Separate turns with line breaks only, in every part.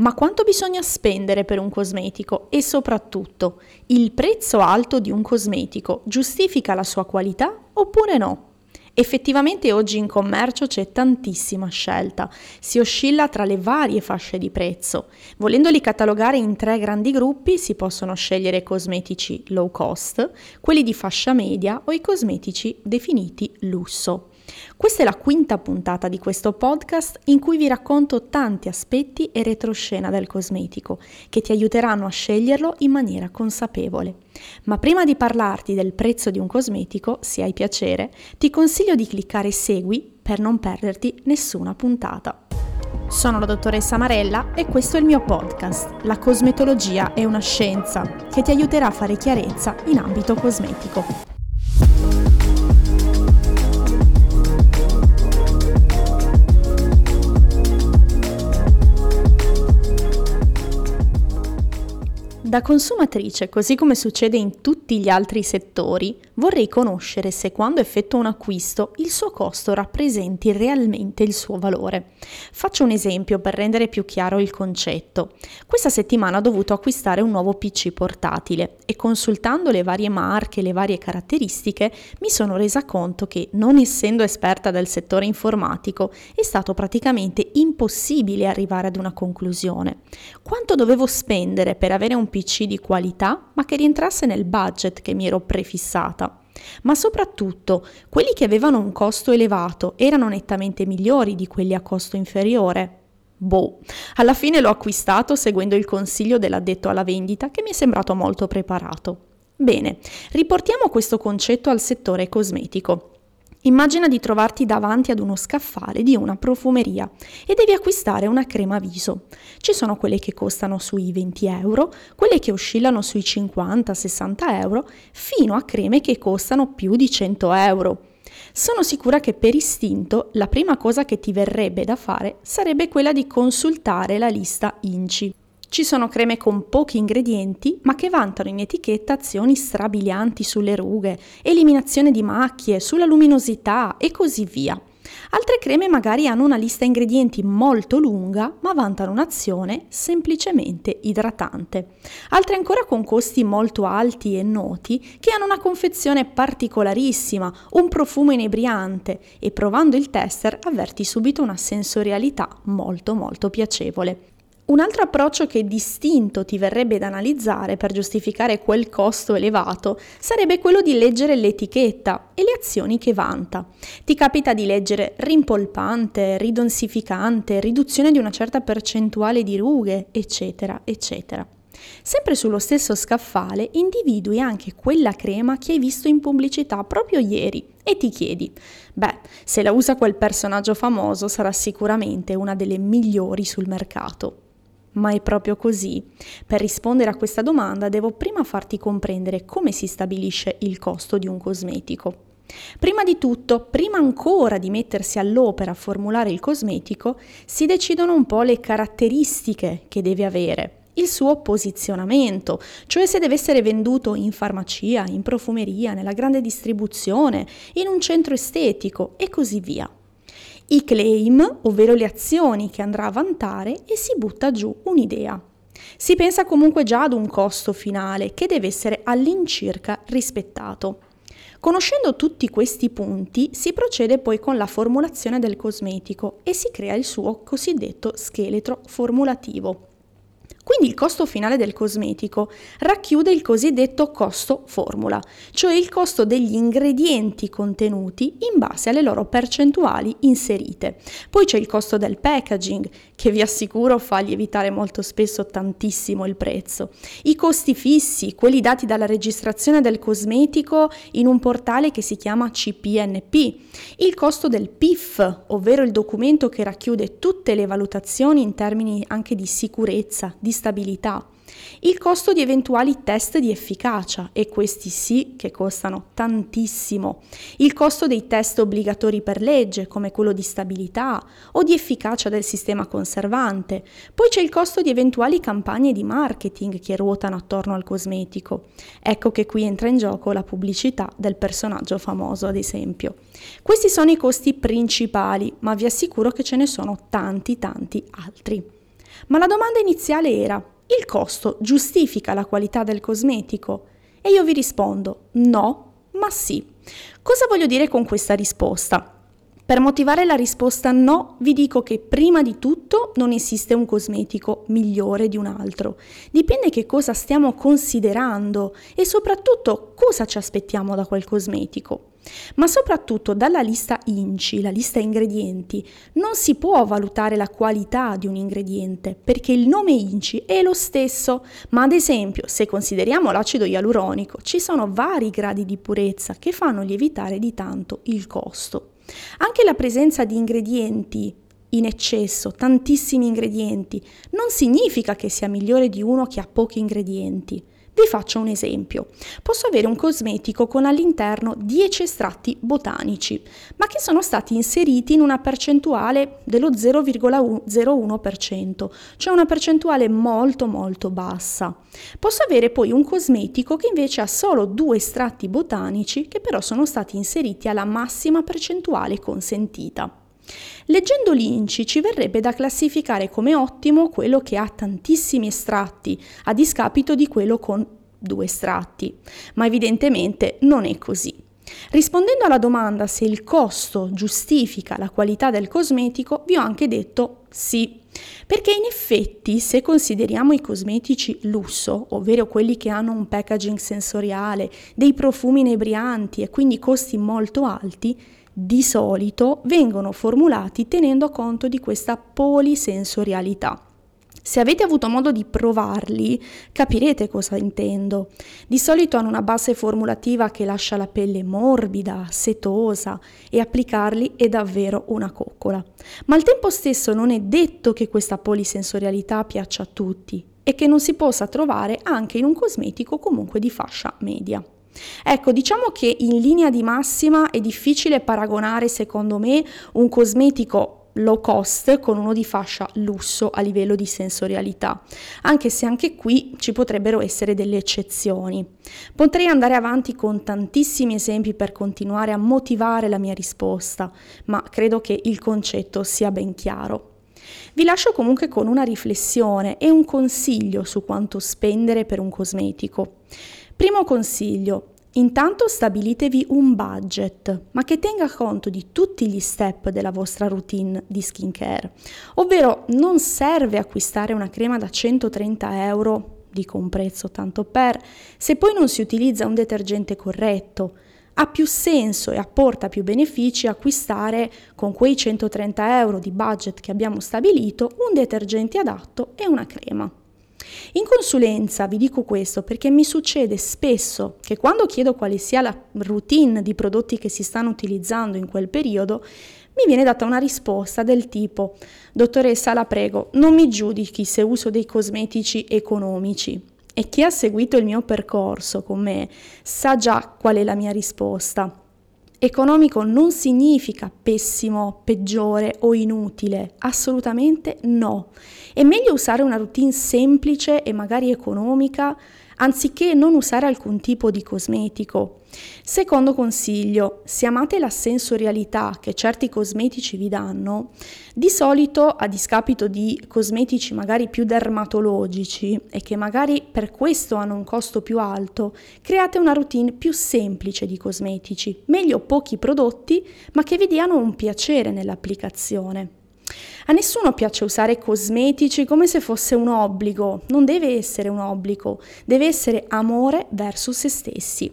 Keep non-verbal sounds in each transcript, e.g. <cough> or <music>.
Ma quanto bisogna spendere per un cosmetico e soprattutto il prezzo alto di un cosmetico giustifica la sua qualità oppure no? Effettivamente oggi in commercio c'è tantissima scelta, si oscilla tra le varie fasce di prezzo. Volendoli catalogare in tre grandi gruppi si possono scegliere cosmetici low cost, quelli di fascia media o i cosmetici definiti lusso. Questa è la quinta puntata di questo podcast in cui vi racconto tanti aspetti e retroscena del cosmetico che ti aiuteranno a sceglierlo in maniera consapevole. Ma prima di parlarti del prezzo di un cosmetico, se hai piacere, ti consiglio di cliccare segui per non perderti nessuna puntata. Sono la dottoressa Marella e questo è il mio podcast. La cosmetologia è una scienza che ti aiuterà a fare chiarezza in ambito cosmetico. Da consumatrice, così come succede in tutti gli altri settori, vorrei conoscere se quando effettuo un acquisto il suo costo rappresenti realmente il suo valore. Faccio un esempio per rendere più chiaro il concetto. Questa settimana ho dovuto acquistare un nuovo PC portatile e consultando le varie marche, le varie caratteristiche, mi sono resa conto che, non essendo esperta del settore informatico, è stato praticamente impossibile arrivare ad una conclusione. Quanto dovevo spendere per avere un PC PC di qualità, ma che rientrasse nel budget che mi ero prefissata. Ma soprattutto, quelli che avevano un costo elevato erano nettamente migliori di quelli a costo inferiore. Boh, alla fine l'ho acquistato seguendo il consiglio dell'addetto alla vendita che mi è sembrato molto preparato. Bene, riportiamo questo concetto al settore cosmetico. Immagina di trovarti davanti ad uno scaffale di una profumeria e devi acquistare una crema viso. Ci sono quelle che costano sui 20 euro, quelle che oscillano sui 50-60 euro, fino a creme che costano più di 100 euro. Sono sicura che per istinto la prima cosa che ti verrebbe da fare sarebbe quella di consultare la lista INCI. Ci sono creme con pochi ingredienti, ma che vantano in etichetta azioni strabilianti sulle rughe, eliminazione di macchie, sulla luminosità e così via. Altre creme magari hanno una lista ingredienti molto lunga, ma vantano un'azione semplicemente idratante. Altre ancora con costi molto alti e noti, che hanno una confezione particolarissima, un profumo inebriante e provando il tester avverti subito una sensorialità molto molto piacevole. Un altro approccio che distinto ti verrebbe da analizzare per giustificare quel costo elevato sarebbe quello di leggere l'etichetta e le azioni che vanta. Ti capita di leggere rimpolpante, ridonsificante, riduzione di una certa percentuale di rughe, eccetera, eccetera. Sempre sullo stesso scaffale individui anche quella crema che hai visto in pubblicità proprio ieri e ti chiedi, beh, se la usa quel personaggio famoso sarà sicuramente una delle migliori sul mercato. Ma è proprio così. Per rispondere a questa domanda devo prima farti comprendere come si stabilisce il costo di un cosmetico. Prima di tutto, prima ancora di mettersi all'opera a formulare il cosmetico, si decidono un po' le caratteristiche che deve avere, il suo posizionamento, cioè se deve essere venduto in farmacia, in profumeria, nella grande distribuzione, in un centro estetico e così via i claim, ovvero le azioni che andrà a vantare e si butta giù un'idea. Si pensa comunque già ad un costo finale che deve essere all'incirca rispettato. Conoscendo tutti questi punti si procede poi con la formulazione del cosmetico e si crea il suo cosiddetto scheletro formulativo. Quindi il costo finale del cosmetico racchiude il cosiddetto costo formula, cioè il costo degli ingredienti contenuti in base alle loro percentuali inserite. Poi c'è il costo del packaging, che vi assicuro fa lievitare molto spesso tantissimo il prezzo. I costi fissi, quelli dati dalla registrazione del cosmetico in un portale che si chiama CPNP. Il costo del PIF, ovvero il documento che racchiude tutte le valutazioni in termini anche di sicurezza, di stabilità, il costo di eventuali test di efficacia, e questi sì che costano tantissimo, il costo dei test obbligatori per legge, come quello di stabilità o di efficacia del sistema conservante, poi c'è il costo di eventuali campagne di marketing che ruotano attorno al cosmetico. Ecco che qui entra in gioco la pubblicità del personaggio famoso, ad esempio. Questi sono i costi principali, ma vi assicuro che ce ne sono tanti tanti altri. Ma la domanda iniziale era, il costo giustifica la qualità del cosmetico? E io vi rispondo, no, ma sì. Cosa voglio dire con questa risposta? Per motivare la risposta no, vi dico che prima di tutto non esiste un cosmetico migliore di un altro. Dipende che cosa stiamo considerando e soprattutto cosa ci aspettiamo da quel cosmetico. Ma soprattutto dalla lista INCI, la lista ingredienti, non si può valutare la qualità di un ingrediente perché il nome INCI è lo stesso, ma ad esempio se consideriamo l'acido ialuronico ci sono vari gradi di purezza che fanno lievitare di tanto il costo. Anche la presenza di ingredienti in eccesso, tantissimi ingredienti, non significa che sia migliore di uno che ha pochi ingredienti. Vi faccio un esempio. Posso avere un cosmetico con all'interno 10 estratti botanici, ma che sono stati inseriti in una percentuale dello 0,01%, cioè una percentuale molto molto bassa. Posso avere poi un cosmetico che invece ha solo due estratti botanici che però sono stati inseriti alla massima percentuale consentita. Leggendo l'INCI ci verrebbe da classificare come ottimo quello che ha tantissimi estratti, a discapito di quello con due estratti, ma evidentemente non è così. Rispondendo alla domanda se il costo giustifica la qualità del cosmetico, vi ho anche detto sì, perché in effetti se consideriamo i cosmetici lusso, ovvero quelli che hanno un packaging sensoriale, dei profumi inebrianti e quindi costi molto alti, di solito vengono formulati tenendo conto di questa polisensorialità. Se avete avuto modo di provarli, capirete cosa intendo. Di solito hanno una base formulativa che lascia la pelle morbida, setosa e applicarli è davvero una coccola. Ma al tempo stesso non è detto che questa polisensorialità piaccia a tutti e che non si possa trovare anche in un cosmetico comunque di fascia media. Ecco, diciamo che in linea di massima è difficile paragonare, secondo me, un cosmetico low cost con uno di fascia lusso a livello di sensorialità, anche se anche qui ci potrebbero essere delle eccezioni. Potrei andare avanti con tantissimi esempi per continuare a motivare la mia risposta, ma credo che il concetto sia ben chiaro. Vi lascio comunque con una riflessione e un consiglio su quanto spendere per un cosmetico. Primo consiglio, intanto stabilitevi un budget, ma che tenga conto di tutti gli step della vostra routine di skincare, ovvero non serve acquistare una crema da 130 euro, dico un prezzo tanto per, se poi non si utilizza un detergente corretto. Ha più senso e apporta più benefici acquistare con quei 130 euro di budget che abbiamo stabilito un detergente adatto e una crema. In consulenza vi dico questo perché mi succede spesso che quando chiedo quale sia la routine di prodotti che si stanno utilizzando in quel periodo, mi viene data una risposta del tipo Dottoressa, la prego, non mi giudichi se uso dei cosmetici economici. E chi ha seguito il mio percorso con me sa già qual è la mia risposta. Economico non significa pessimo, peggiore o inutile, assolutamente no. È meglio usare una routine semplice e magari economica anziché non usare alcun tipo di cosmetico. Secondo consiglio, se amate la sensorialità che certi cosmetici vi danno, di solito a discapito di cosmetici magari più dermatologici e che magari per questo hanno un costo più alto, create una routine più semplice di cosmetici, meglio pochi prodotti ma che vi diano un piacere nell'applicazione. A nessuno piace usare cosmetici come se fosse un obbligo, non deve essere un obbligo, deve essere amore verso se stessi.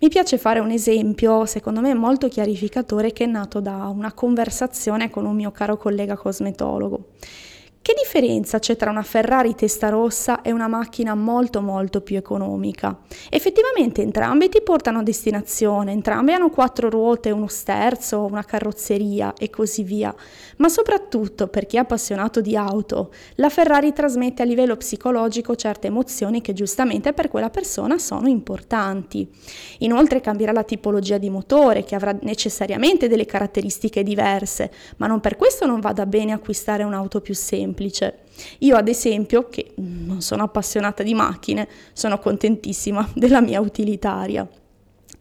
Mi piace fare un esempio, secondo me molto chiarificatore, che è nato da una conversazione con un mio caro collega cosmetologo. Che differenza c'è tra una Ferrari testa rossa e una macchina molto molto più economica? Effettivamente entrambe ti portano a destinazione, entrambe hanno quattro ruote, uno sterzo, una carrozzeria e così via, ma soprattutto per chi è appassionato di auto, la Ferrari trasmette a livello psicologico certe emozioni che giustamente per quella persona sono importanti. Inoltre cambierà la tipologia di motore che avrà necessariamente delle caratteristiche diverse, ma non per questo non vada bene acquistare un'auto più semplice semplice. Io ad esempio, che non sono appassionata di macchine, sono contentissima <laughs> della mia utilitaria.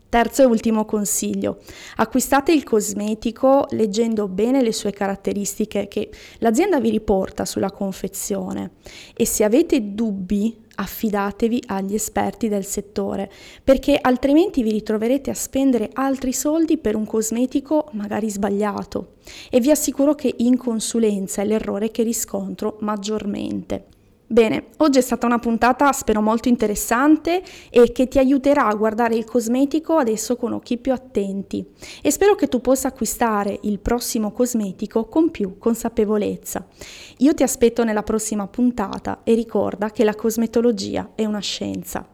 Terzo e ultimo consiglio, acquistate il cosmetico leggendo bene le sue caratteristiche che l'azienda vi riporta sulla confezione e se avete dubbi affidatevi agli esperti del settore perché altrimenti vi ritroverete a spendere altri soldi per un cosmetico magari sbagliato e vi assicuro che in consulenza è l'errore che riscontro maggiormente. Bene, oggi è stata una puntata spero molto interessante e che ti aiuterà a guardare il cosmetico adesso con occhi più attenti e spero che tu possa acquistare il prossimo cosmetico con più consapevolezza. Io ti aspetto nella prossima puntata e ricorda che la cosmetologia è una scienza.